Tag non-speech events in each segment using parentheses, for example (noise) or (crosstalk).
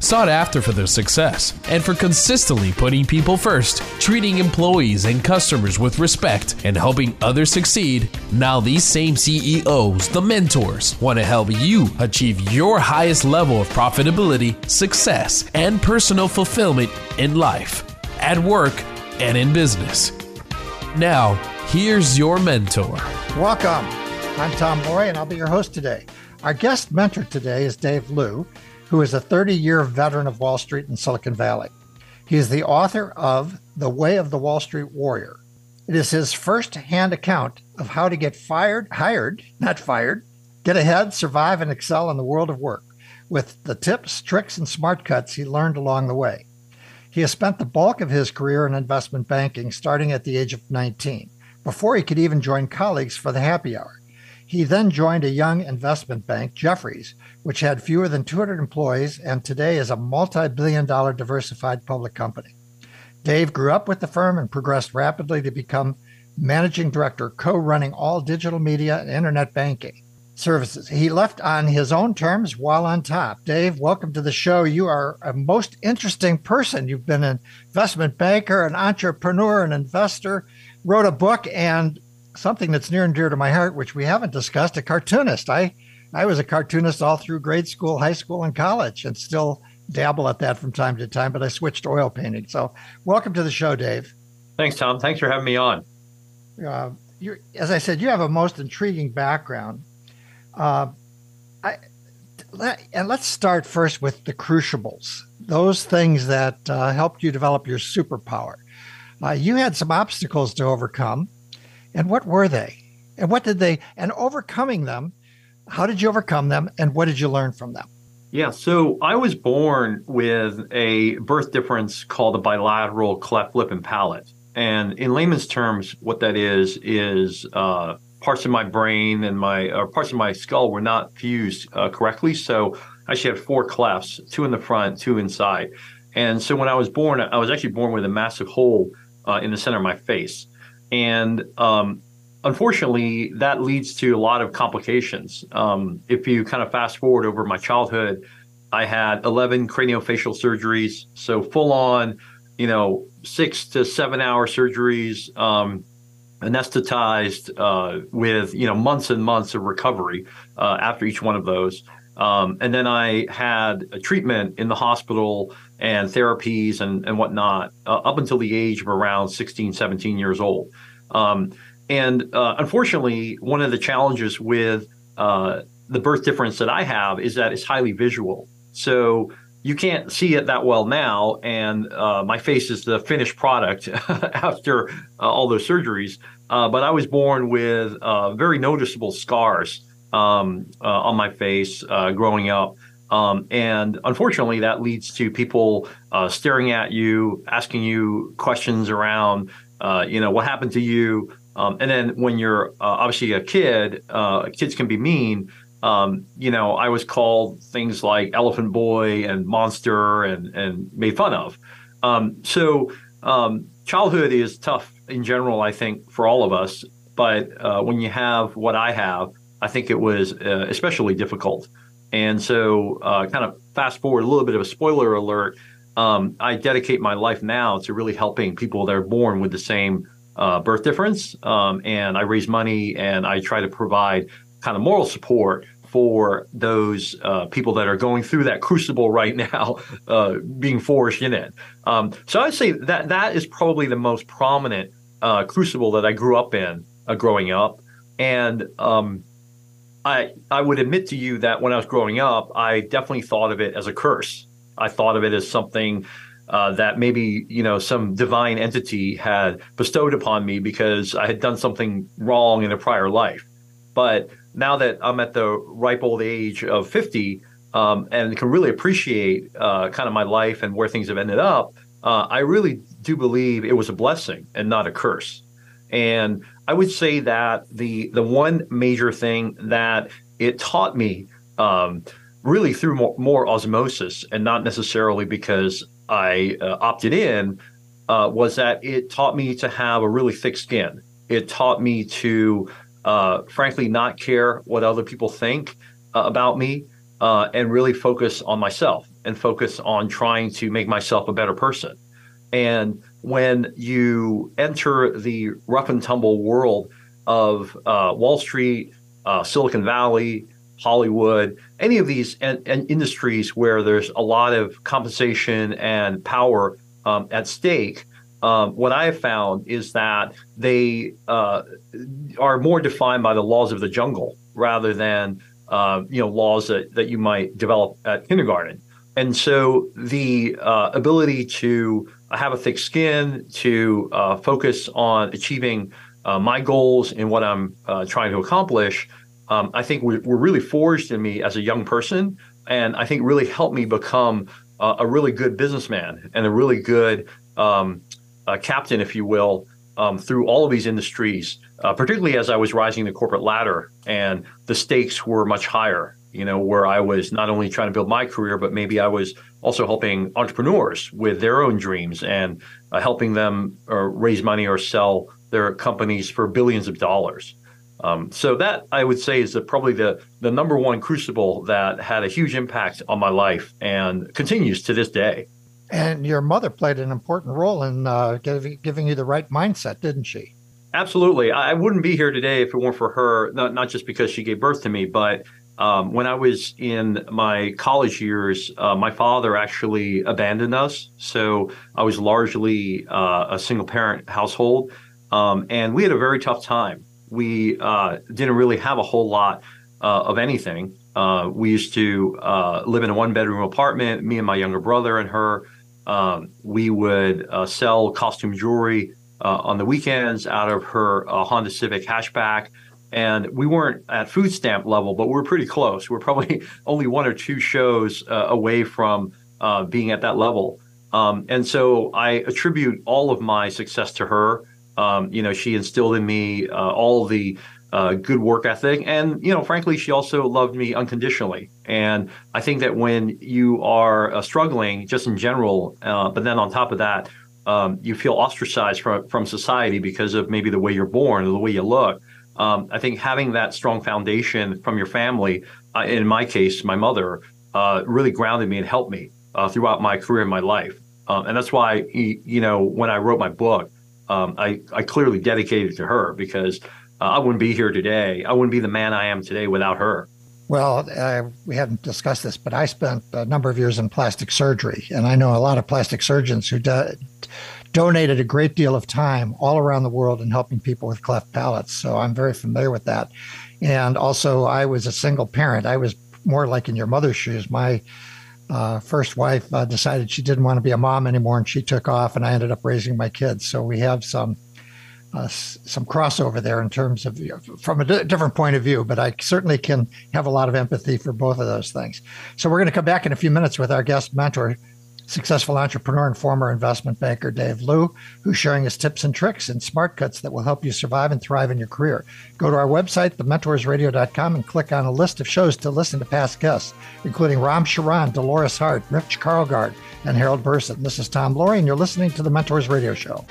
Sought after for their success and for consistently putting people first, treating employees and customers with respect, and helping others succeed, now these same CEOs, the mentors, want to help you achieve your highest level of profitability, success, and personal fulfillment in life, at work, and in business. Now, here's your mentor. Welcome. I'm Tom Loarie, and I'll be your host today. Our guest mentor today is Dave Liu, who is a 30 year veteran of Wall Street and Silicon Valley. He is the author of The Way of the Wall Street Warrior. It is his first hand account of how to get fired, hired, not fired, get ahead, survive, and excel in the world of work with the tips, tricks, and smart cuts he learned along the way. He has spent the bulk of his career in investment banking starting at the age of 19, before he could even join colleagues for the happy hour. He then joined a young investment bank, Jefferies, which had fewer than 200 employees and today is a multi billion dollar diversified public company. Dave grew up with the firm and progressed rapidly to become managing director, co running all digital media and internet banking services. He left on his own terms while on top. Dave, welcome to the show. You are a most interesting person. You've been an investment banker, an entrepreneur, an investor, wrote a book, and something that's near and dear to my heart, which we haven't discussed, a cartoonist. I I was a cartoonist all through grade school, high school, and college, and still dabble at that from time to time. But I switched to oil painting. So, welcome to the show, Dave. Thanks, Tom. Thanks for having me on. Uh, as I said, you have a most intriguing background. Uh, I, let, and let's start first with the crucibles, those things that uh, helped you develop your superpower. Uh, you had some obstacles to overcome, and what were they? And what did they? And overcoming them, how did you overcome them, and what did you learn from them? Yeah, so I was born with a birth difference called a bilateral cleft lip and palate. And in layman's terms, what that is is uh, parts of my brain and my or parts of my skull were not fused uh, correctly. So I actually had four clefts, two in the front, two inside. And so when I was born, I was actually born with a massive hole uh, in the center of my face. And um, unfortunately, that leads to a lot of complications. Um, if you kind of fast forward over my childhood, I had 11 craniofacial surgeries, so full on, you know, six to seven hour surgeries, um, anesthetized uh, with, you know, months and months of recovery uh, after each one of those. Um, and then I had a treatment in the hospital and therapies and, and whatnot uh, up until the age of around 16, 17 years old. Um, and uh, unfortunately, one of the challenges with uh, the birth difference that I have is that it's highly visual. So you can't see it that well now, and uh, my face is the finished product (laughs) after uh, all those surgeries. Uh, but I was born with very noticeable scars um, on my face growing up. Um, and unfortunately, that leads to people staring at you, asking you questions around, you know, what happened to you, um, and then when you're uh, obviously a kid, uh, kids can be mean. Um, you know, I was called things like elephant boy and monster and, and made fun of. Um, so um, childhood is tough in general, I think, for all of us. But uh, when you have what I have, I think it was uh, especially difficult. And so, uh, kind of fast forward a little bit of a spoiler alert. Um, I dedicate my life now to really helping people that are born with the same uh, birth difference. Um, and I raise money and I try to provide kind of moral support for those uh, people that are going through that crucible right (laughs) now, uh, being forced in it. Um, so I'd say that that is probably the most prominent uh, crucible that I grew up in uh, growing up. And um, I I would admit to you that when I was growing up, I definitely thought of it as a curse. I thought of it as something uh, that maybe you know some divine entity had bestowed upon me because I had done something wrong in a prior life. But now that I'm at the ripe old age of 50 um, and can really appreciate uh, kind of my life and where things have ended up, uh, I really do believe it was a blessing and not a curse. And I would say that the the one major thing that it taught me um, really through more, more, osmosis and not necessarily because I uh, opted in, uh, was that it taught me to have a really thick skin. It taught me to, uh, frankly, not care what other people think uh, about me uh, and really focus on myself and focus on trying to make myself a better person. And when you enter the rough and tumble world of uh, Wall Street, Silicon Valley, Hollywood, any of these industries where there's a lot of compensation and power um, at stake, um, what I have found is that they uh, are more defined by the laws of the jungle rather than uh, you know laws that, that you might develop at kindergarten. And so the uh, ability to have a thick skin, to uh, focus on achieving uh, my goals and what I'm uh, trying to accomplish, um, I think were, were, really forged in me as a young person, and I think really helped me become a really good businessman and a really good um, captain, if you will, um, through all of these industries. Uh, particularly as I was rising the corporate ladder, and the stakes were much higher. You know, where I was not only trying to build my career, but maybe I was also helping entrepreneurs with their own dreams and uh, helping them uh, raise money or sell their companies for billions of dollars. Um, so that I would say is the, probably the the number one crucible that had a huge impact on my life and continues to this day. And your mother played an important role in uh, giving, giving you the right mindset, didn't she? Absolutely. I wouldn't be here today if it weren't for her. Not, not just because she gave birth to me, but um, when I was in my college years, uh, my father actually abandoned us. So I was largely uh, a single parent household. Um, and we had a very tough time we uh, didn't really have a whole lot uh, of anything. Uh, we used to uh, live in a one bedroom apartment, me and my younger brother and her. Um, we would sell costume jewelry on the weekends out of her Honda Civic hatchback. And we weren't at food stamp level, but we were pretty close. We are probably (laughs) only one or two shows away from being at that level. Um, and so I attribute all of my success to her. Um, you know, she instilled in me uh, all the uh, good work ethic, and you know, frankly, she also loved me unconditionally. And I think that when you are uh, struggling, just in general, uh, but then on top of that, um, you feel ostracized from from society because of maybe the way you're born or the way you look. Um, I think having that strong foundation from your family, uh, in my case, my mother, uh, really grounded me and helped me throughout my career and my life. Um, and that's why, you know, when I wrote my book, um, I, I clearly dedicated it to her because uh, I wouldn't be here today. I wouldn't be the man I am today without her. Well, uh, we haven't discussed this, but I spent a number of years in plastic surgery, and I know a lot of plastic surgeons who do- donated a great deal of time all around the world in helping people with cleft palates. So I'm very familiar with that. And also, I was a single parent. I was more like in your mother's shoes. My uh, first wife uh, decided she didn't want to be a mom anymore, and she took off, and I ended up raising my kids. So we have some uh, some crossover there in terms of from a different point of view, but I certainly can have a lot of empathy for both of those things. So we're going to come back in a few minutes with our guest mentor, successful entrepreneur and former investment banker Dave Liu, who's sharing his tips and tricks and smart cuts that will help you survive and thrive in your career. Go to our website, thementorsradio.com, and click on a list of shows to listen to past guests, including Ram Charan, Dolores Hart, Rich Karlgaard, and Harold Burson. This is Tom Loarie, and you're listening to the Mentors Radio Show.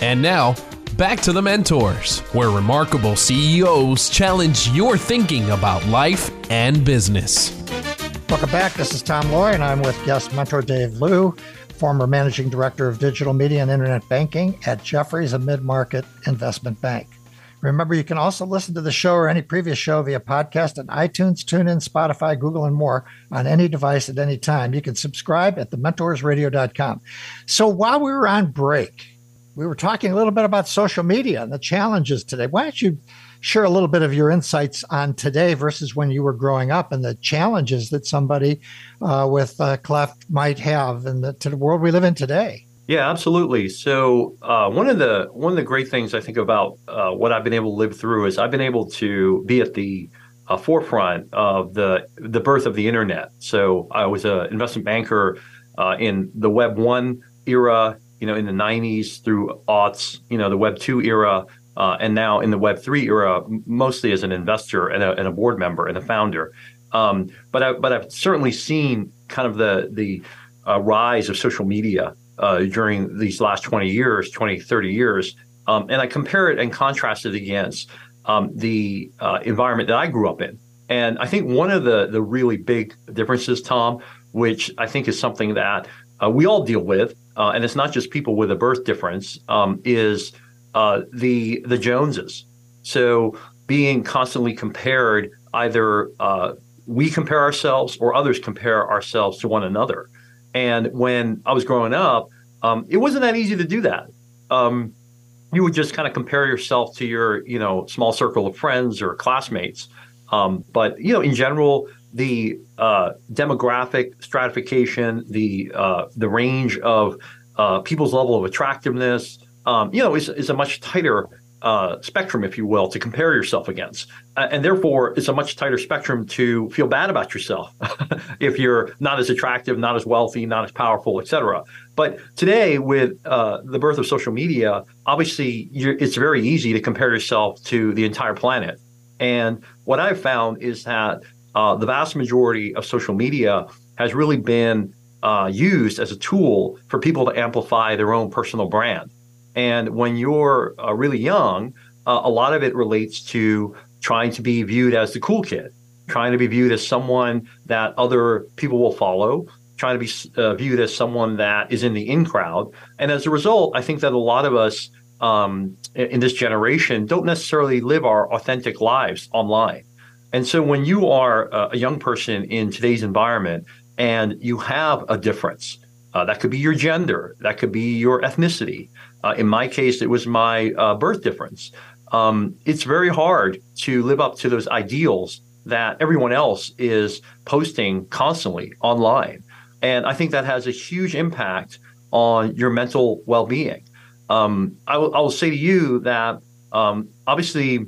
And now, back to the Mentors, where remarkable CEOs challenge your thinking about life and business. Welcome back. This is Tom Loarie, and I'm with guest mentor Dave Liu, former managing director of digital media and internet banking at Jefferies, a mid market investment bank. Remember, you can also listen to the show or any previous show via podcast on iTunes, TuneIn, Spotify, Google, and more on any device at any time. You can subscribe at thementorsradio.com. So while we were on break, we were talking a little bit about social media and the challenges today. Why don't you share a little bit of your insights on today versus when you were growing up and the challenges that somebody uh, with uh, cleft might have in the, to the world we live in today? Yeah, absolutely. So uh, one of the one of the great things I think about uh, what I've been able to live through is I've been able to be at the uh, forefront of the the birth of the internet. So I was an investment banker uh, in the Web one era you know, in the 90s through aughts, you know, the Web 2 era, uh, and now in the Web3 era, mostly as an investor and a, and a board member and a founder. Um, but I, but I've certainly seen kind of the the uh, rise of social media uh, during these last 20 years, 20, 30 years. Um, and I compare it and contrast it against um, the uh, environment that I grew up in. And I think one of the the really big differences, Tom, which I think is something that uh, we all deal with, uh, and it's not just people with a birth difference, um, is uh, the the Joneses. So being constantly compared, either uh, we compare ourselves or others compare ourselves to one another. And when I was growing up, um, it wasn't that easy to do that. Um, you would just kind of compare yourself to your, you know, small circle of friends or classmates. Um, but you know, in general, the uh, demographic stratification, the uh, the range of uh, people's level of attractiveness, um, you know, is, is a much tighter uh, spectrum, if you will, to compare yourself against. Uh, and therefore, it's a much tighter spectrum to feel bad about yourself (laughs) if you're not as attractive, not as wealthy, not as powerful, etc. But today, with uh, the birth of social media, obviously, it's very easy to compare yourself to the entire planet. And what I've found is that uh, the vast majority of social media has really been uh, used as a tool for people to amplify their own personal brand. And when you're uh, really young, uh, a lot of it relates to trying to be viewed as the cool kid, trying to be viewed as someone that other people will follow, trying to be uh, viewed as someone that is in the in crowd. And as a result, I think that a lot of us um, in this generation don't necessarily live our authentic lives online. And so when you are a young person in today's environment and you have a difference, uh, that could be your gender, that could be your ethnicity, uh, in my case, it was my uh, birth difference. Um, it's very hard to live up to those ideals that everyone else is posting constantly online. And I think that has a huge impact on your mental well being. Um, I, will, will say to you that um, obviously,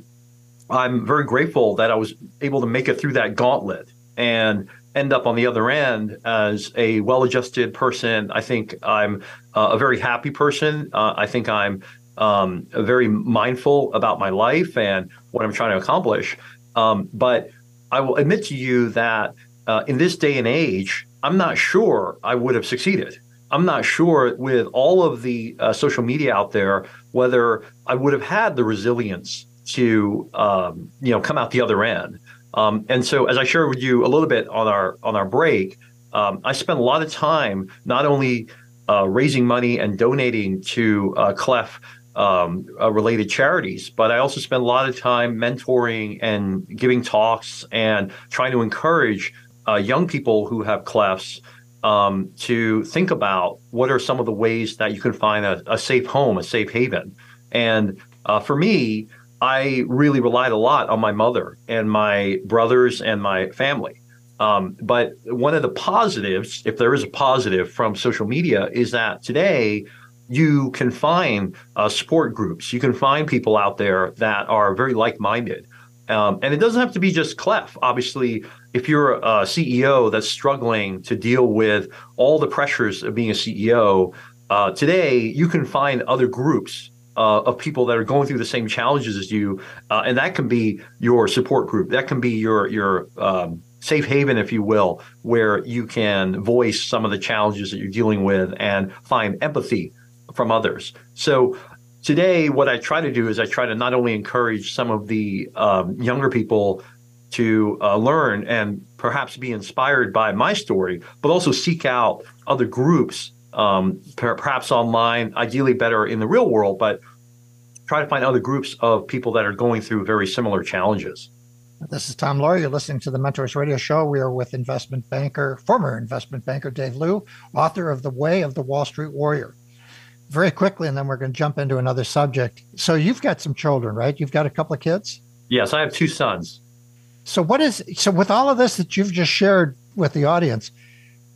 I'm very grateful that I was able to make it through that gauntlet and end up on the other end as a well-adjusted person. I think I'm uh, a very happy person. Uh, I think I'm um, very mindful about my life and what I'm trying to accomplish. Um, but I will admit to you that uh, in this day and age, I'm not sure I would have succeeded. I'm not sure with all of the uh, social media out there whether I would have had the resilience to um, you know come out the other end. Um, and so, as I shared with you a little bit on our on our break, um, I spent a lot of time not only uh, raising money and donating to uh, Cleft um, uh, related charities, but I also spent a lot of time mentoring and giving talks and trying to encourage uh, young people who have clefts um, to think about what are some of the ways that you can find a, a safe home, a safe haven. And uh, for me, I really relied a lot on my mother and my brothers and my family. Um, but one of the positives, if there is a positive from social media, is that today you can find uh, support groups. You can find people out there that are very like minded. Um, and it doesn't have to be just Cleft. Obviously, if you're a CEO that's struggling to deal with all the pressures of being a CEO, uh, today you can find other groups uh, of people that are going through the same challenges as you, uh, and that can be your support group. That can be your your um, safe haven, if you will, where you can voice some of the challenges that you're dealing with and find empathy from others. So today, what I try to do is I try to not only encourage some of the um, younger people to uh, learn and perhaps be inspired by my story, but also seek out other groups um, perhaps online, ideally better in the real world, but try to find other groups of people that are going through very similar challenges. This is Tom Loarie. You're listening to the Mentors Radio Show. We are with investment banker, former investment banker Dave Liu, author of The Way of the Wall Street Warrior. Very quickly, and then we're going to jump into another subject. So, you've got some children, right? You've got a couple of kids? Yes, I have two sons. So, what is so with all of this that you've just shared with the audience?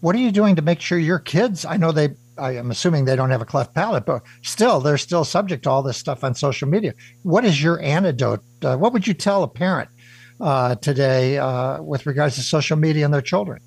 What are you doing to make sure your kids? I know they. I am assuming they don't have a cleft palate, but still, they're still subject to all this stuff on social media. What is your antidote? Uh, what would you tell a parent uh, today uh, with regards to social media and their children?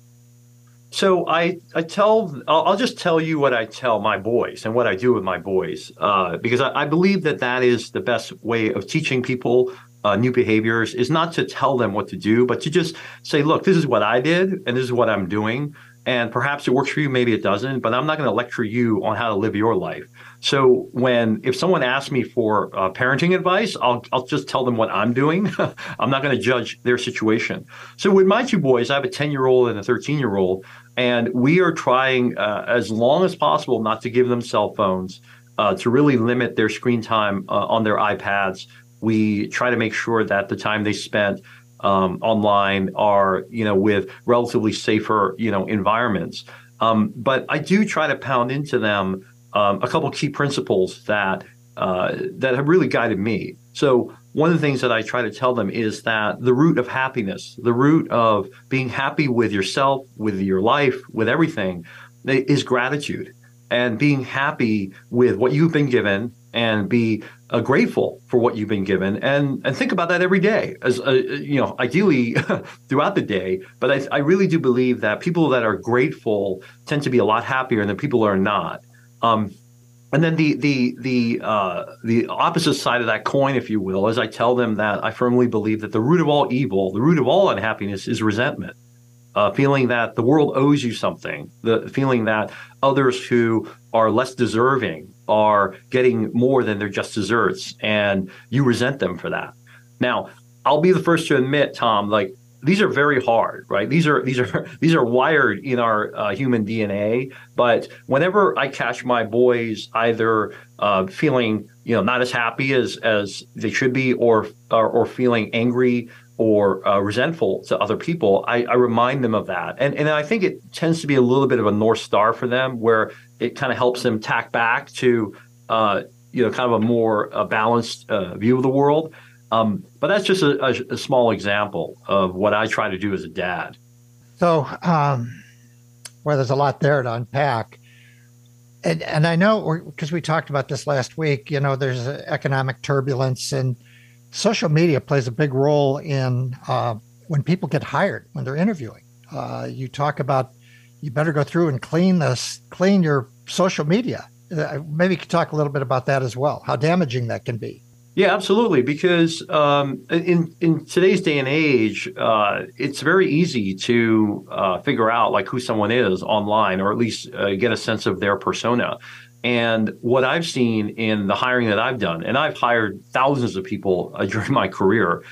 So I, I tell I'll, I'll, just tell you what I tell my boys and what I do with my boys uh, because I, I, believe that that is the best way of teaching people uh, new behaviors is not to tell them what to do but to just say look this is what I did and this is what I'm doing and perhaps it works for you maybe it doesn't but I'm not going to lecture you on how to live your life so when if someone asks me for uh, parenting advice, I'll I'll just tell them what I'm doing. (laughs) I'm not going to judge their situation. So with my two boys, I have a 10 year old and a 13 year old, and we are trying uh, as long as possible not to give them cell phones, uh, to really limit their screen time uh, on their iPads. We try to make sure that the time they spent um, online are you know with relatively safer you know environments. Um, but I do try to pound into them um, a couple key principles that uh, that have really guided me. So one of the things that I try to tell them is that the root of happiness, the root of being happy with yourself, with your life, with everything, is gratitude and being happy with what you've been given and be uh, grateful for what you've been given and and think about that every day as uh, you know ideally (laughs) throughout the day but I, I really do believe that people that are grateful tend to be a lot happier than people are not um, and then the the the uh, the opposite side of that coin, if you will, is I tell them that I firmly believe that the root of all evil, the root of all unhappiness, is resentment. Uh, feeling that the world owes you something, the feeling that others who are less deserving are getting more than their just desserts, and you resent them for that. Now, I'll be the first to admit, Tom, like these are very hard, right? These are these are (laughs) these are wired in our uh, human DNA. But whenever I catch my boys either uh, feeling you know not as happy as as they should be, or or, or feeling angry or uh, resentful to other people, I, I, remind them of that, and and I think it tends to be a little bit of a north star for them, where it kind of helps them tack back to uh, you know kind of a more balanced uh, view of the world. Um, but that's just a, a, a, small example of what I try to do as a dad. So, um, well, there's a lot there to unpack. And, and I know because we talked about this last week, you know, there's economic turbulence and social media plays a big role in uh, when people get hired, when they're interviewing. Uh, you talk about you better go through and clean this, clean your social media. Uh, maybe you could talk a little bit about that as well, how damaging that can be. Yeah, absolutely. Because um, in in today's day and age, uh, it's very easy to uh, figure out like who someone is online, or at least uh, get a sense of their persona. And what I've seen in the hiring that I've done, and I've hired thousands of people uh, (laughs) during my career,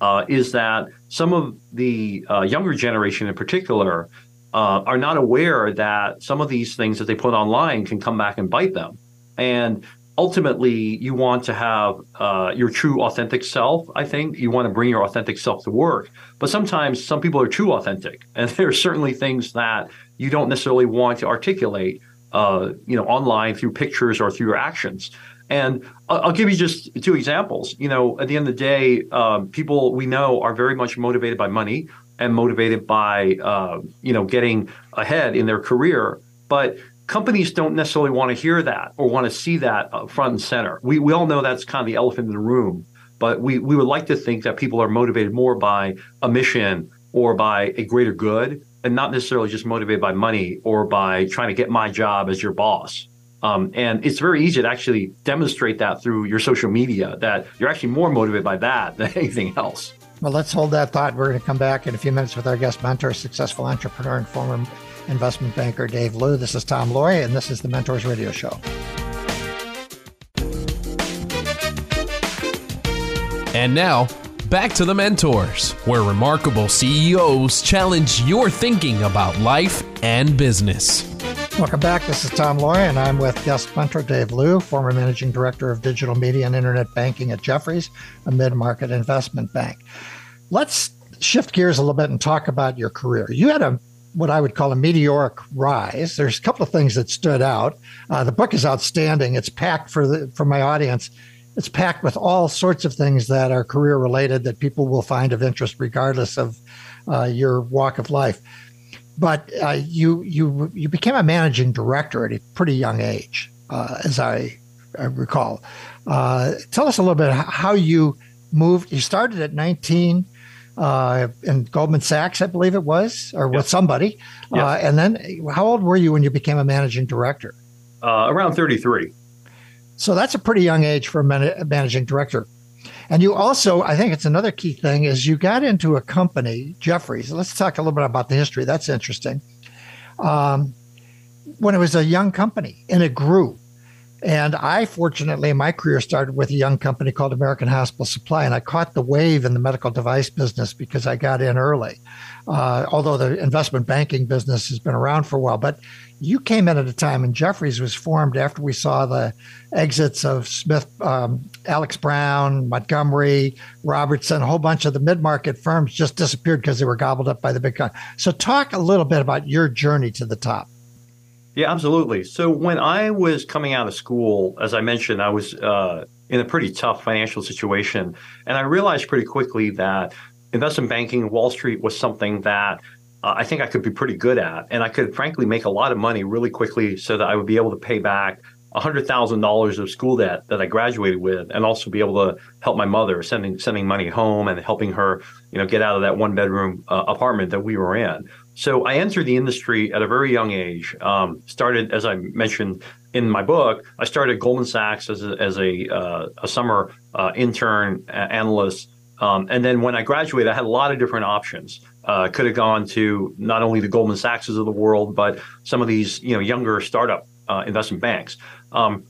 uh, is that some of the uh, younger generation, in particular, are not aware that some of these things that they put online can come back and bite them. And ultimately you want to have uh, your true authentic self i think. You want to bring your authentic self to work. But sometimes some people are too authentic. (laughs) And there are certainly things that you don't necessarily want to articulate uh, you know online through pictures or through your actions and I'll give you just two examples. You know, at the end of the day, um, people we know are very much motivated by money and motivated by, uh, you know, getting ahead in their career. But companies don't necessarily want to hear that or want to see that uh, front and center. We, we all know that's kind of the elephant in the room, but we, we would like to think that people are motivated more by a mission or by a greater good and not necessarily just motivated by money or by trying to get my job as your boss. Um, and it's very easy to actually demonstrate that through your social media that you're actually more motivated by that (laughs) than anything else. Well, let's hold that thought. We're going to come back in a few minutes with our guest mentor, successful entrepreneur and former investment banker Dave Liu. This is Tom Loarie, and this is the Mentors Radio Show. And now, back to the Mentors, where remarkable CEOs challenge your thinking about life and business. Welcome back. This is Tom Loarie, and I'm with guest mentor Dave Liu, former managing director of digital media and internet banking at Jefferies, a mid market investment bank. Let's shift gears a little bit and talk about your career. You had a what I would call a meteoric rise. There's a couple of things that stood out. Uh, the book is outstanding. It's packed for the for my audience. It's packed with all sorts of things that are career related that people will find of interest, regardless of uh, your walk of life. But uh, you you you became a managing director at a pretty young age, uh, as I, I recall. Uh, tell us a little bit how you moved. You started at 19 uh, in Goldman Sachs, I believe it was, or with somebody. Yes. Uh, and then, how old were you when you became a managing director? Uh, around 33. So that's a pretty young age for a man- managing director. And you also, I think it's another key thing, is you got into a company, Jefferies. Let's talk a little bit about the history. That's interesting. Um, when it was a young company and it grew. And I, fortunately, my career started with a young company called American Hospital Supply, and I caught the wave in the medical device business because I got in early. Uh, although the investment banking business has been around for a while, but you came in at a time, and Jefferies was formed after we saw the exits of Smith, um, Alex Brown, Montgomery, Robertson, a whole bunch of the mid-market firms just disappeared because they were gobbled up by the big. Con- so, talk a little bit about your journey to the top. Yeah, absolutely. So when I was coming out of school, as I mentioned, I was uh, in a pretty tough financial situation, and I realized pretty quickly that investment banking, Wall Street was something that uh, I think I could be pretty good at, and I could frankly make a lot of money really quickly, so that I would be able to pay back $100,000 of school debt that I graduated with and also be able to help my mother sending sending money home and helping her, you know, get out of that one bedroom uh, apartment that we were in. So I entered the industry at a very young age. Um, started, as I mentioned in my book, I started at Goldman Sachs as a, as a, uh, a summer uh, intern analyst. Um, and then when I graduated, I had a lot of different options. Uh, could have gone to not only the Goldman Sachs of the world, but some of these, you know, younger startup uh, investment banks. Um,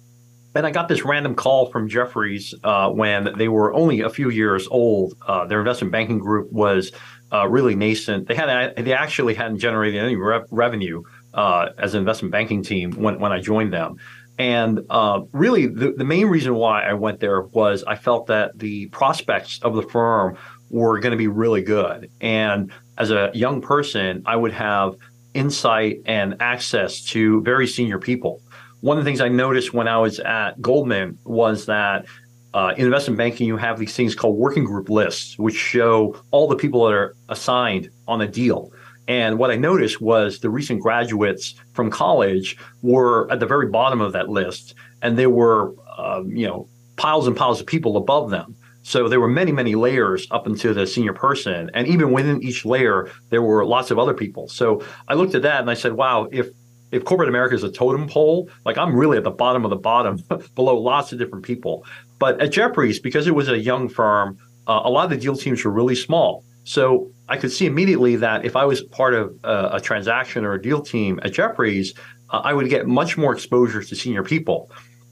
and I got this random call from Jefferies uh, when they were only a few years old. Uh, their investment banking group was uh, really nascent. They had they actually hadn't generated any revenue uh, as an investment banking team when when I joined them. And uh, really, the, the main reason why I went there was I felt that the prospects of the firm were going to be really good. And as a young person, I would have insight and access to very senior people. One of the things I noticed when I was at Goldman was that uh, in investment banking, you have these things called working group lists, which show all the people that are assigned on a deal. And what I noticed was the recent graduates from college were at the very bottom of that list, and there were, um, you know, piles and piles of people above them. So there were many, many layers up into the senior person. And even within each layer, there were lots of other people. So I looked at that and I said, wow, if if corporate America is a totem pole, like I'm really at the bottom of the bottom (laughs) below lots of different people. But at Jefferies, because it was a young firm, uh, a lot of the deal teams were really small. So I could see immediately that if I was part of a, a transaction or a deal team at Jefferies, uh, I would get much more exposure to senior people.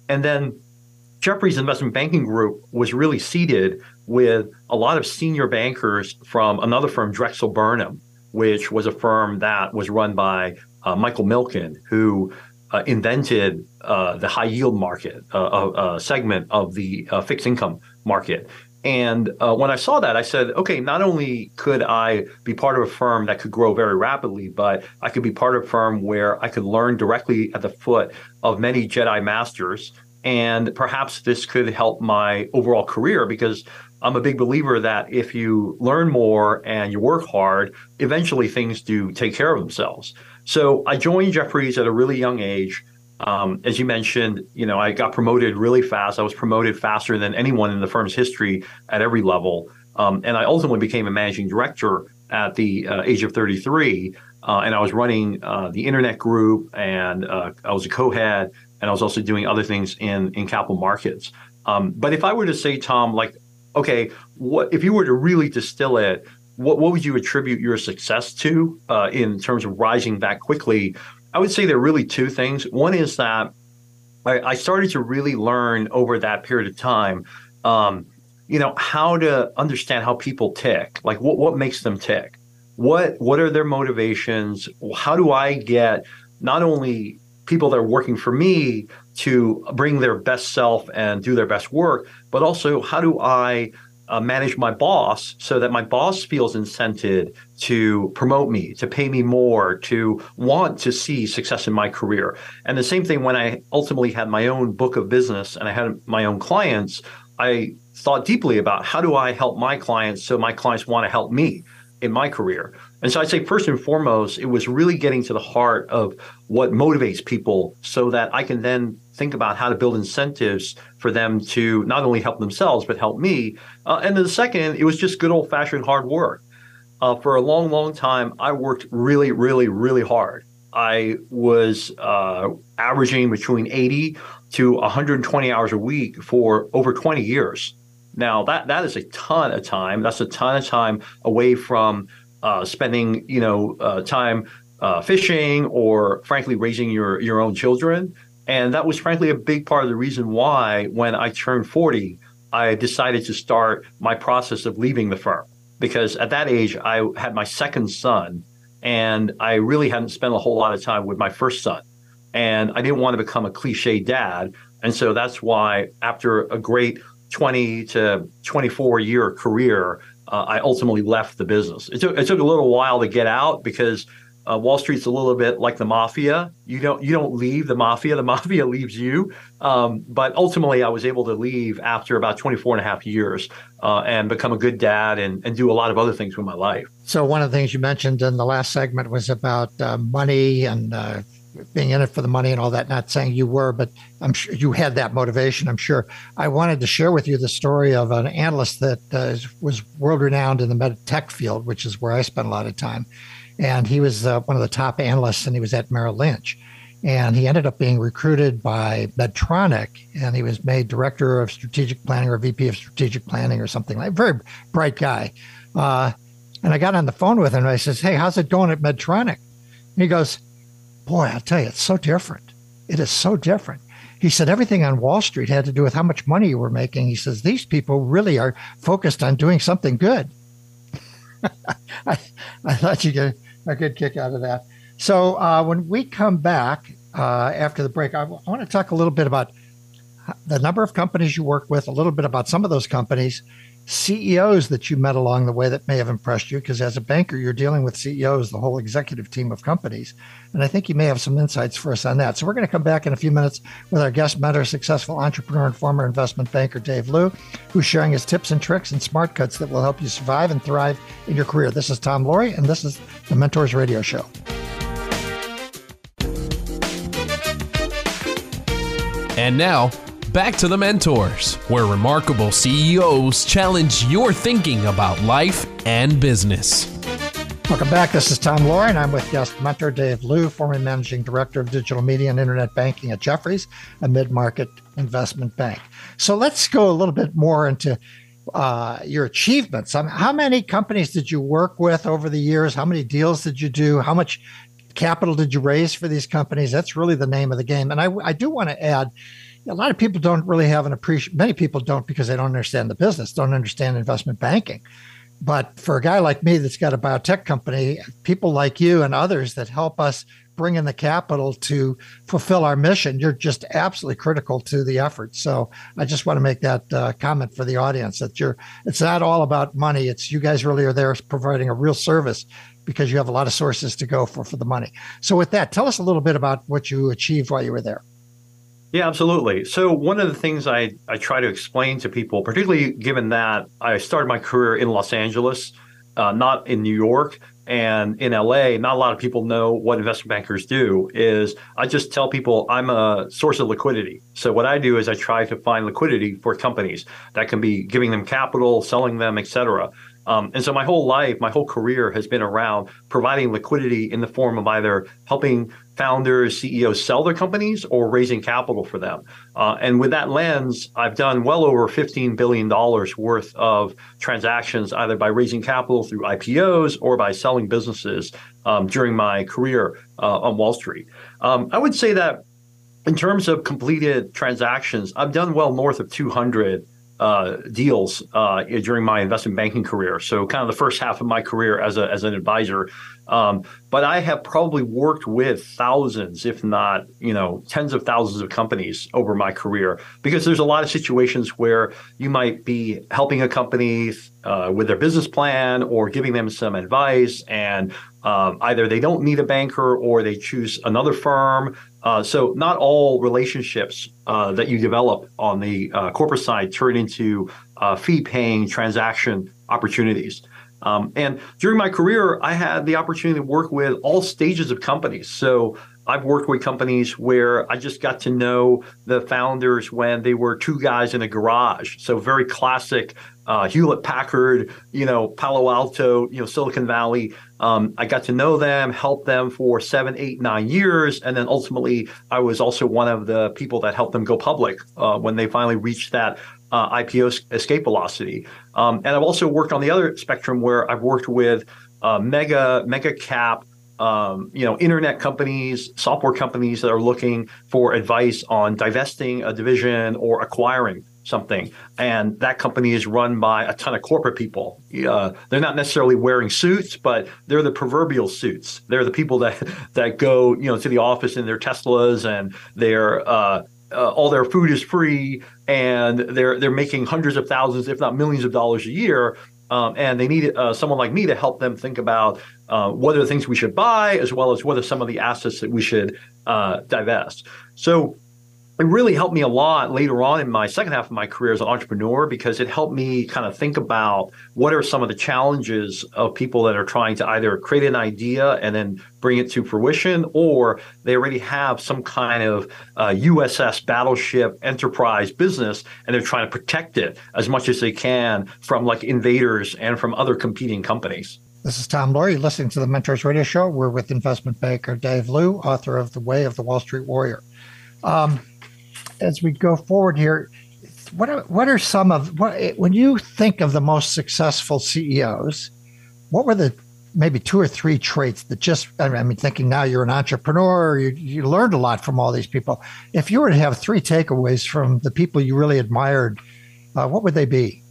And then Jefferies Investment Banking Group was really seated with a lot of senior bankers from another firm, Drexel Burnham, which was a firm that was run by uh, Michael Milken, who uh, invented uh, the high yield market, a uh, uh, segment of the uh, fixed income market. And when I saw that, I said, okay, not only could I be part of a firm that could grow very rapidly, but I could be part of a firm where I could learn directly at the foot of many Jedi masters. And perhaps this could help my overall career because I'm a big believer that if you learn more and you work hard, eventually things do take care of themselves. So I joined Jefferies at a really young age. Um, as you mentioned, you know, I got promoted really fast. I was promoted faster than anyone in the firm's history at every level. Um, and I ultimately became a managing director at the uh, age of 33. Uh, and I was running uh, the internet group, and uh, I was a co-head, and I was also doing other things in in capital markets. Um, but if I were to say, Tom, like, okay, what if you were to really distill it? What, what would you attribute your success to uh, in terms of rising that quickly? I would say there are really two things. One is that I, I started to really learn over that period of time, um, you know, how to understand how people tick, like what, what makes them tick. What what are their motivations? How do I get not only people that are working for me to bring their best self and do their best work, but also how do I uh, manage my boss so that my boss feels incented to promote me, to pay me more, to want to see success in my career. And the same thing when I ultimately had my own book of business and I had my own clients, I thought deeply about how do I help my clients so my clients want to help me in my career. And so I'd say first and foremost, it was really getting to the heart of what motivates people so that I can then think about how to build incentives for them to not only help themselves, but help me. Uh, and then the second, it was just good old fashioned hard work. uh, for a long, long time, I worked really, really, really hard. I was uh, averaging between 80 to 120 hours a week for over 20 years. Now that that is a ton of time. That's a ton of time away from uh, spending, you know, uh, time uh, fishing or, frankly, raising your your own children. And that was, frankly, a big part of the reason why, when I turned 40, I decided to start my process of leaving the firm. Because at that age, I had my second son, and I really hadn't spent a whole lot of time with my first son. And I didn't want to become a cliche dad. And so that's why, after a great 20 to 24 year career, uh, I ultimately left the business. It took, it took a little while to get out because uh, Wall Street's a little bit like the mafia. You don't you don't leave the mafia. The (laughs) mafia leaves you. Um, but ultimately, I was able to leave after about 24 and a half years uh, and become a good dad and, and do a lot of other things with my life. So one of the things you mentioned in the last segment was about uh, money and uh, being in it for the money and all that. Not saying you were, but I'm sure you had that motivation. I'm sure. I wanted to share with you the story of an analyst that uh, was world renowned in the med tech field, which is where I spent a lot of time. And he was uh, one of the top analysts, and he was at Merrill Lynch. And he ended up being recruited by Medtronic, and he was made director of strategic planning or VP of strategic planning or something like. Very bright guy. Uh, and I got on the phone with him, and I says, "Hey, how's it going at Medtronic?" And he goes, boy, I'll tell you, it's so different. It is so different. He said everything on Wall Street had to do with how much money you were making. He says these people really are focused on doing something good. (laughs) I, I thought you get a good kick out of that. So uh, when we come back uh, after the break, I, w- I want to talk a little bit about the number of companies you work with, a little bit about some of those companies, CEOs that you met along the way that may have impressed you? Because as a banker, you're dealing with CEOs, the whole executive team of companies. And I think you may have some insights for us on that. So we're going to come back in a few minutes with our guest mentor, successful entrepreneur and former investment banker, Dave Liu, who's sharing his tips and tricks and smart cuts that will help you survive and thrive in your career. This is Tom Loarie, and this is the Mentors Radio Show. And now, back to the mentors, where remarkable CEOs challenge your thinking about life and business. Welcome back. This is Tom and I'm with guest mentor Dave Liu, former managing director of digital media and internet banking at Jefferies, a mid market investment bank. So let's go a little bit more into uh, your achievements. Um, how many companies did you work with over the years? How many deals did you do? How much capital did you raise for these companies? That's really the name of the game. And I, I do want to add a lot of people don't really have an appreciation. Many people don't because they don't understand the business, don't understand investment banking. But for a guy like me that's got a biotech company, people like you and others that help us bring in the capital to fulfill our mission, you're just absolutely critical to the effort. So I just want to make that uh, comment for the audience that you're. It's not all about money. It's you guys really are there providing a real service because you have a lot of sources to go for for the money. So with that, tell us a little bit about what you achieved while you were there. Yeah, absolutely. So one of the things I, I try to explain to people, particularly given that I started my career in Los Angeles, uh, not in New York and in LA, not a lot of people know what investment bankers do, is I just tell people I'm a source of liquidity. So what I do is I try to find liquidity for companies that can be giving them capital, selling them, et cetera. Um, and so my whole life, my whole career has been around providing liquidity in the form of either helping founders, CEOs sell their companies or raising capital for them. Uh, and with that lens, I've done well over $15 billion worth of transactions, either by raising capital through IPOs or by selling businesses um, during my career uh, on Wall Street. Um, I would say that in terms of completed transactions, I've done well north of 200 uh, deals uh, during my investment banking career. So, kind of the first half of my career as, a, as an advisor. Um, but I have probably worked with thousands, if not, you know, tens of thousands of companies over my career because there's a lot of situations where you might be helping a company uh, with their business plan or giving them some advice, and um, either they don't need a banker or they choose another firm. Uh, so, not all relationships uh, that you develop on the uh, corporate side turn into uh, fee paying transaction opportunities. Um, and during my career, I had the opportunity to work with all stages of companies. So I've worked with companies where I just got to know the founders when they were two guys in a garage. So very classic uh, Hewlett Packard, you know, Palo Alto, you know, Silicon Valley. Um, I got to know them, help them for seven, eight, nine years, and then ultimately, I was also one of the people that helped them go public uh, when they finally reached that uh, IPO escape velocity. Um, and I've also worked on the other spectrum where I've worked with uh, mega mega cap. Um, you know, internet companies, software companies that are looking for advice on divesting a division or acquiring something, and that company is run by a ton of corporate people. Uh, they're not necessarily wearing suits, but they're the proverbial suits. They're the people that (laughs) that go, you know, to the office in their Teslas and they're uh, uh, all their food is free and they're they're making hundreds of thousands, if not millions of dollars a year. Um, and they need uh, someone like me to help them think about uh, what are the things we should buy, as well as what are some of the assets that we should uh, divest. So it really helped me a lot later on in my second half of my career as an entrepreneur because it helped me kind of think about what are some of the challenges of people that are trying to either create an idea and then bring it to fruition, or they already have some kind of uh, USS battleship enterprise business and they're trying to protect it as much as they can from like invaders and from other competing companies. This is Tom Loarie listening to the Mentors Radio Show. We're with investment banker Dave Liu, author of The Way of the Wall Street Warrior. Um, as we go forward here, what are, what are some of what when you think of the most successful CEOs? What were the maybe two or three traits that just I mean, thinking now you're an entrepreneur, you, you learned a lot from all these people. If you were to have three takeaways from the people you really admired, uh, what would they be?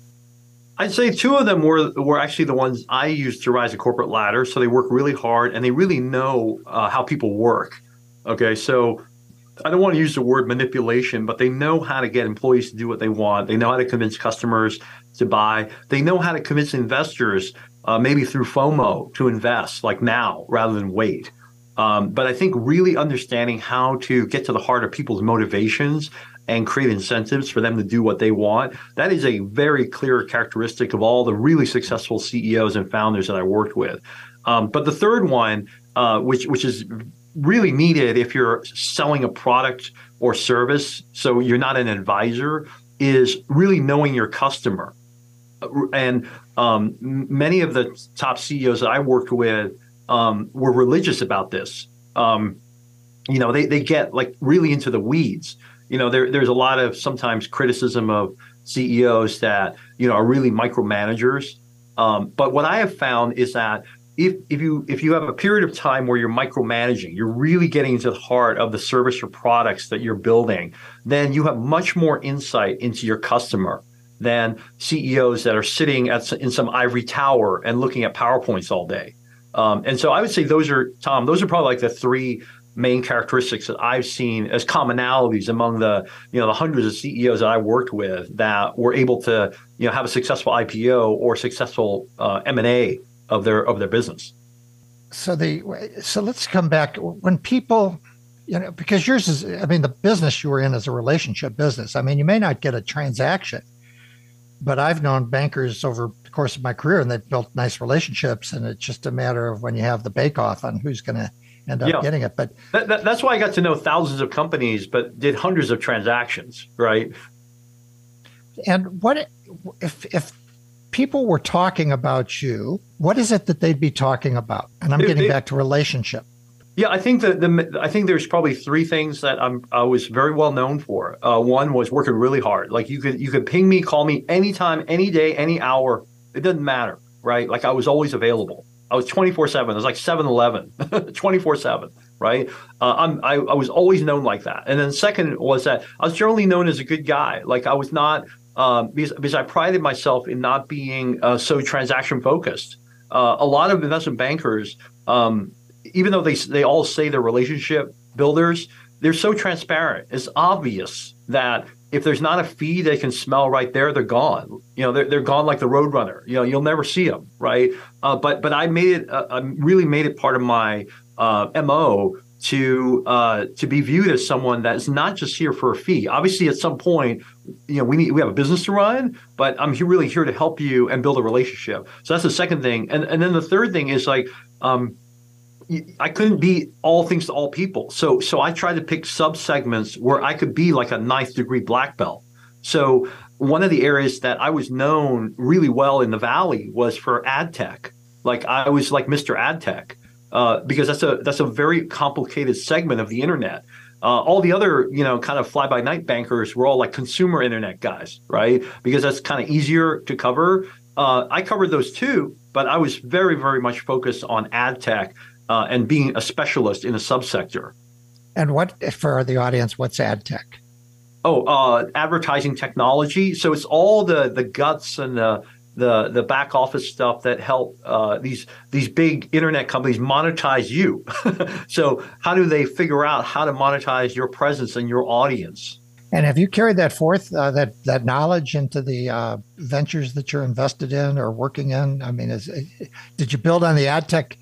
I'd say two of them were were actually the ones I used to rise a corporate ladder. So they work really hard and they really know uh, how people work. Okay, so I don't want to use the word manipulation, but they know how to get employees to do what they want. They know how to convince customers to buy. They know how to convince investors, uh, maybe through FOMO, to invest like now rather than wait. Um, but I think really understanding how to get to the heart of people's motivations and create incentives for them to do what they want. That is a very clear characteristic of all the really successful CEOs and founders that I worked with. Um, but the third one, uh, which which is really needed if you're selling a product or service, so you're not an advisor, is really knowing your customer. And um, many of the top CEOs that I worked with um, were religious about this. Um, you know, they, they get like really into the weeds. You know, there, there's a lot of sometimes criticism of CEOs that, you know, are really micromanagers. Um, but what I have found is that if if you if you have a period of time where you're micromanaging, you're really getting into the heart of the service or products that you're building, then you have much more insight into your customer than CEOs that are sitting at in some ivory tower and looking at powerpoints all day. Um, and so I would say those are Tom. Those are probably like the three main characteristics that I've seen as commonalities among the you know the hundreds of CEOs that I worked with that were able to you know have a successful IPO or successful uh, M and A of their of their business. So the so let's come back when people you know because yours is I mean the business you were in is a relationship business. I mean you may not get a transaction, but I've known bankers over the course of my career and they've built nice relationships and it's just a matter of when you have the bake off on who's going to end up yeah. getting it. But that, that, that's why I got to know thousands of companies, but did hundreds of transactions, right? And what if if people were talking about you, what is it that they'd be talking about? And I'm getting back to relationship. Yeah, I think that the I think there's probably three things that I'm I was very well known for. Uh, one was working really hard. Like you could you could ping me, call me anytime, any day, any hour. It doesn't matter, right? Like I was always available. I was 24 seven. It was like 7 Eleven, (laughs) 24 seven, right? Uh, I'm I, I was always known like that. And then second was that I was generally known as a good guy. Like I was not um, because, because I prided myself in not being uh, so transaction focused. Uh, a lot of investment bankers, um, even though they they all say they're relationship builders, they're so transparent. It's obvious that if there's not a fee they can smell right there, they're gone. You know, they're, they're gone like the roadrunner. You know, you'll never see them, right? Uh, but but I made it. Uh, I really made it part of my uh, mo to uh, to be viewed as someone that's not just here for a fee. Obviously, at some point, you know, we need we have a business to run, but I'm really here to help you and build a relationship. So that's the second thing, and and then the third thing is like, um, I couldn't be all things to all people. So so I tried to pick sub segments where I could be like a ninth degree black belt. So one of the areas that I was known really well in the valley was for ad tech. Like I was like Mr. Ad Tech uh, because that's a that's a very complicated segment of the internet. Uh, all the other, you know, kind of fly by night bankers were all like consumer internet guys, right? Because that's kind of easier to cover. Uh, I covered those too, but I was very, very much focused on ad tech uh, and being a specialist in a subsector. And what, for the audience, what's ad tech? Oh, uh, advertising technology. So it's all the the guts and the the the back office stuff that help uh, these these big internet companies monetize you. (laughs) so how do they figure out how to monetize your presence and your audience? And have you carried that forth, uh, that that knowledge into the uh, ventures that you're invested in or working in? I mean, is, did you build on the ad tech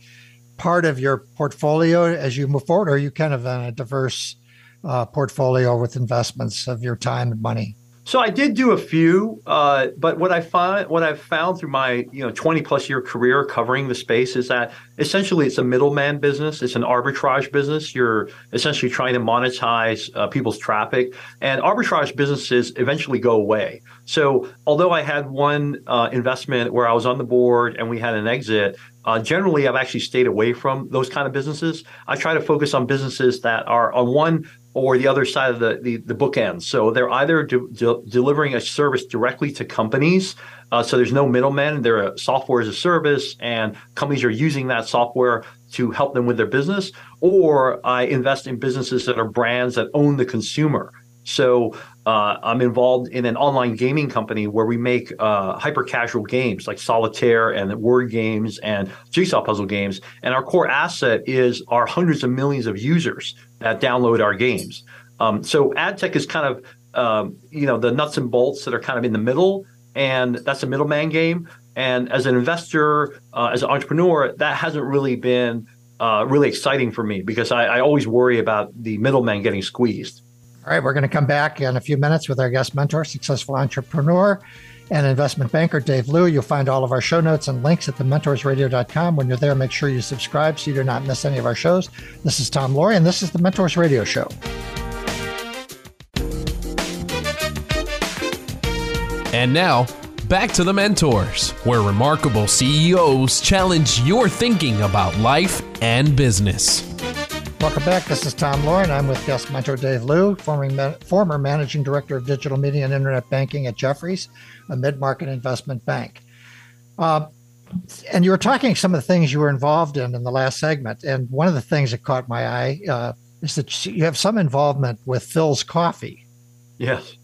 part of your portfolio as you move forward, or are you kind of in a diverse uh, portfolio with investments of your time and money? So I did do a few, uh, but what I find, what I've found through my you know 20 plus year career covering the space is that essentially it's a middleman business. It's an arbitrage business. You're essentially trying to monetize uh, people's traffic, and arbitrage businesses eventually go away. So although I had one uh, investment where I was on the board and we had an exit, uh, generally, I've actually stayed away from those kind of businesses. I try to focus on businesses that are on one or the other side of the, the, the bookends. So they're either de- de- delivering a service directly to companies. Uh, so there's no middleman. They're a software as a service, and companies are using that software to help them with their business. Or I invest in businesses that are brands that own the consumer. So uh, I'm involved in an online gaming company where we make uh, hyper casual games like solitaire and word games and jigsaw puzzle games. And our core asset is our hundreds of millions of users that download our games. Um, so ad tech is kind of um, you know the nuts and bolts that are kind of in the middle, and that's a middleman game. And as an investor, uh, as an entrepreneur, that hasn't really been uh, really exciting for me because I, I always worry about the middleman getting squeezed. All right, we're going to come back in a few minutes with our guest mentor, successful entrepreneur, and investment banker Dave Liu. You'll find all of our show notes and links at thementorsradio.com. When you're there, make sure you subscribe so you do not miss any of our shows. This is Tom Loarie, and this is the Mentors Radio Show. And now, back to the Mentors, where remarkable CEOs challenge your thinking about life and business. Welcome back. This is Tom Loarie. I'm with guest mentor Dave Liu, former, former managing director of digital media and internet banking at Jefferies, a mid market investment bank. Uh, and you were talking some of the things you were involved in in the last segment. And one of the things that caught my eye uh, is that you have some involvement with Philz Coffee. Yes.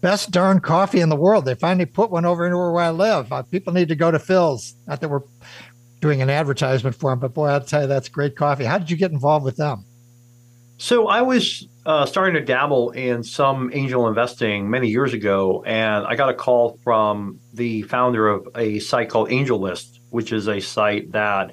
Best darn coffee in the world. They finally put one over anywhere where I live. Uh, people need to go to Philz. Not that we're doing an advertisement for them. But boy, I'll tell you, that's great coffee. How did you get involved with them? So I was uh, starting to dabble in some angel investing many years ago, and I got a call from the founder of a site called AngelList, which is a site that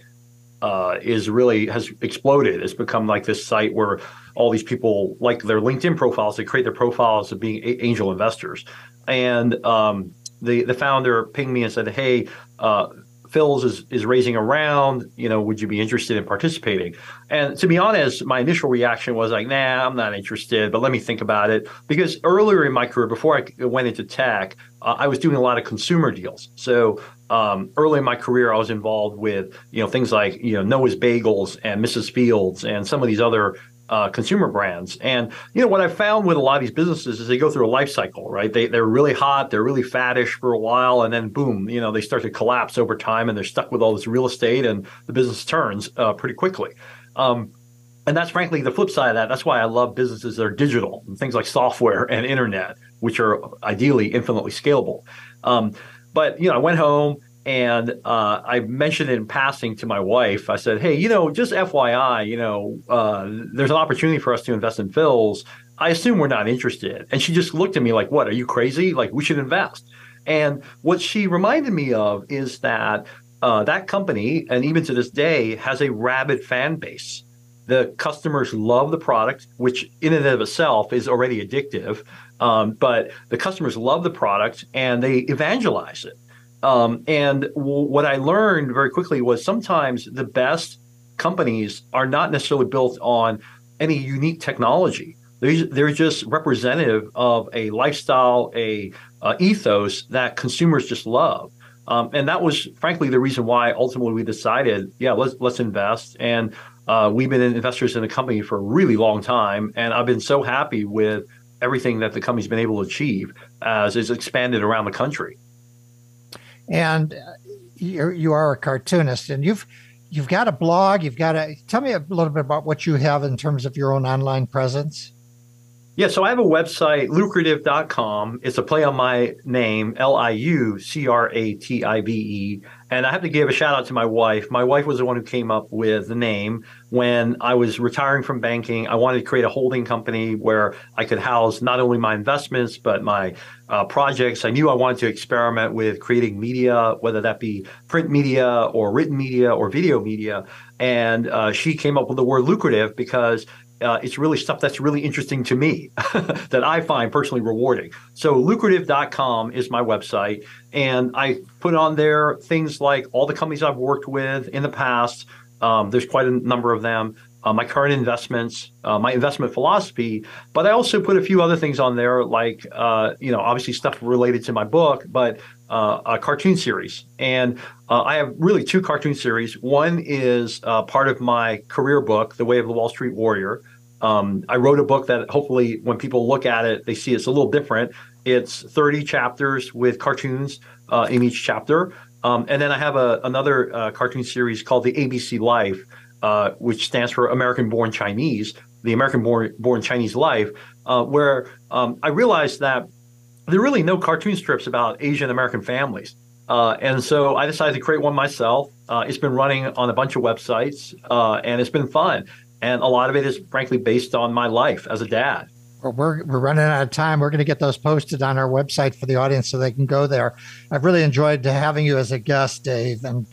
uh, is really has exploded. It's become like this site where all these people like their LinkedIn profiles. They create their profiles of being a- angel investors, and um, the the founder pinged me and said, "Hey." Uh, Philz is, is raising around, you know, would you be interested in participating? And to be honest, my initial reaction was like, nah, I'm not interested, but let me think about it. Because earlier in my career, before I went into tech, uh, I was doing a lot of consumer deals. So um, early in my career, I was involved with, you know, things like, you know, Noah's Bagels and Mrs. Fields and some of these other uh, consumer brands. And you know what I found with a lot of these businesses is they go through a life cycle, right? They they're really hot, they're really faddish for a while, and then boom, you know, they start to collapse over time, and they're stuck with all this real estate, and the business turns uh, pretty quickly. Um, and that's frankly the flip side of that. That's why I love businesses that are digital, and things like software and internet, which are ideally infinitely scalable. Um, but you know, I went home and uh, I mentioned it in passing to my wife. I said, "Hey, you know, just FYI, you know, uh, there's an opportunity for us to invest in Philz. I assume we're not interested." And she just looked at me like, "What? Are you crazy? Like, we should invest." And what she reminded me of is that uh, that company, and even to this day, has a rabid fan base. The customers love the product, which in and of itself is already addictive. Um, but the customers love the product and they evangelize it. Um, and w- what I learned very quickly was sometimes the best companies are not necessarily built on any unique technology. They're, they're just representative of a lifestyle, a uh, ethos that consumers just love. Um, and that was, frankly, the reason why ultimately we decided, yeah, let's let's invest. And uh, we've been investors in the company for a really long time, and I've been so happy with everything that the company's been able to achieve as it's expanded around the country. And uh, you you are a cartoonist, and you've you've got a blog. You've got a tell me a little bit about what you have in terms of your own online presence. Yeah, so I have a website, liucrative.com. It's a play on my name, L I U C R A T I V E. And I have to give a shout out to my wife. My wife was the one who came up with the name. When I was retiring from banking, I wanted to create a holding company where I could house not only my investments, but my uh, projects. I knew I wanted to experiment with creating media, whether that be print media or written media or video media. And uh, she came up with the word lucrative because uh, it's really stuff that's really interesting to me (laughs) that I find personally rewarding. So liucrative.com is my website. And I put on there things like all the companies I've worked with in the past. Um, there's quite a number of them. Uh, my current investments, uh, my investment philosophy, but I also put a few other things on there, like uh, you know, obviously stuff related to my book, but uh, a cartoon series. And uh, I have really two cartoon series. One is uh, part of my career book, The Way of the Wall Street Warrior. Um, I wrote a book that hopefully, when people look at it, they see it's a little different. It's 30 chapters with cartoons uh, in each chapter. Um, and then I have a, another uh, cartoon series called The ABC Life, uh, which stands for American Born Chinese, the American Born, Born Chinese Life, where um, I realized that there are really no cartoon strips about Asian American families. Uh, and so I decided to create one myself. Uh, it's been running on a bunch of websites, uh, and it's been fun. And a lot of it is, frankly, based on my life as a dad. Well, we're, we're running out of time. We're going to get those posted on our website for the audience so they can go there. I've really enjoyed having you as a guest, Dave. And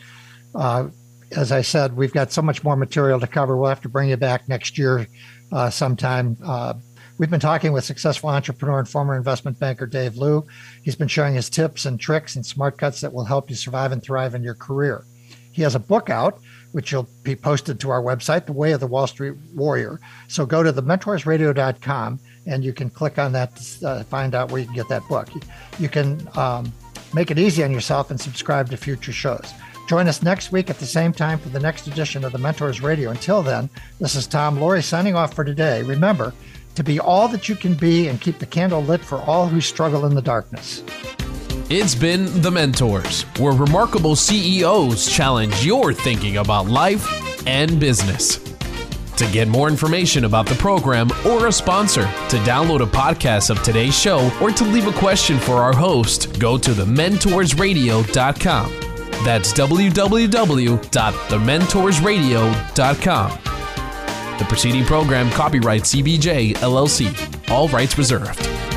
uh, as I said, we've got so much more material to cover. We'll have to bring you back next year uh, sometime uh, We've been talking with successful entrepreneur and former investment banker Dave Liu. He's been sharing his tips and tricks and smart cuts that will help you survive and thrive in your career. He has a book out, which will be posted to our website, The Way of the Wall Street Warrior. So go to thementorsradio.com and you can click on that to uh, find out where you can get that book. You can um, make it easy on yourself and subscribe to future shows. Join us next week at the same time for the next edition of the Mentors Radio. Until then, this is Tom Loarie signing off for today. Remember, to be all that you can be and keep the candle lit for all who struggle in the darkness. It's been The Mentors, where remarkable CEOs challenge your thinking about life and business. To get more information about the program or a sponsor, to download a podcast of today's show, or to leave a question for our host, go to thementorsradio.com. That's www.thementorsradio.com. The preceding program copyright CBJ LLC. All rights reserved.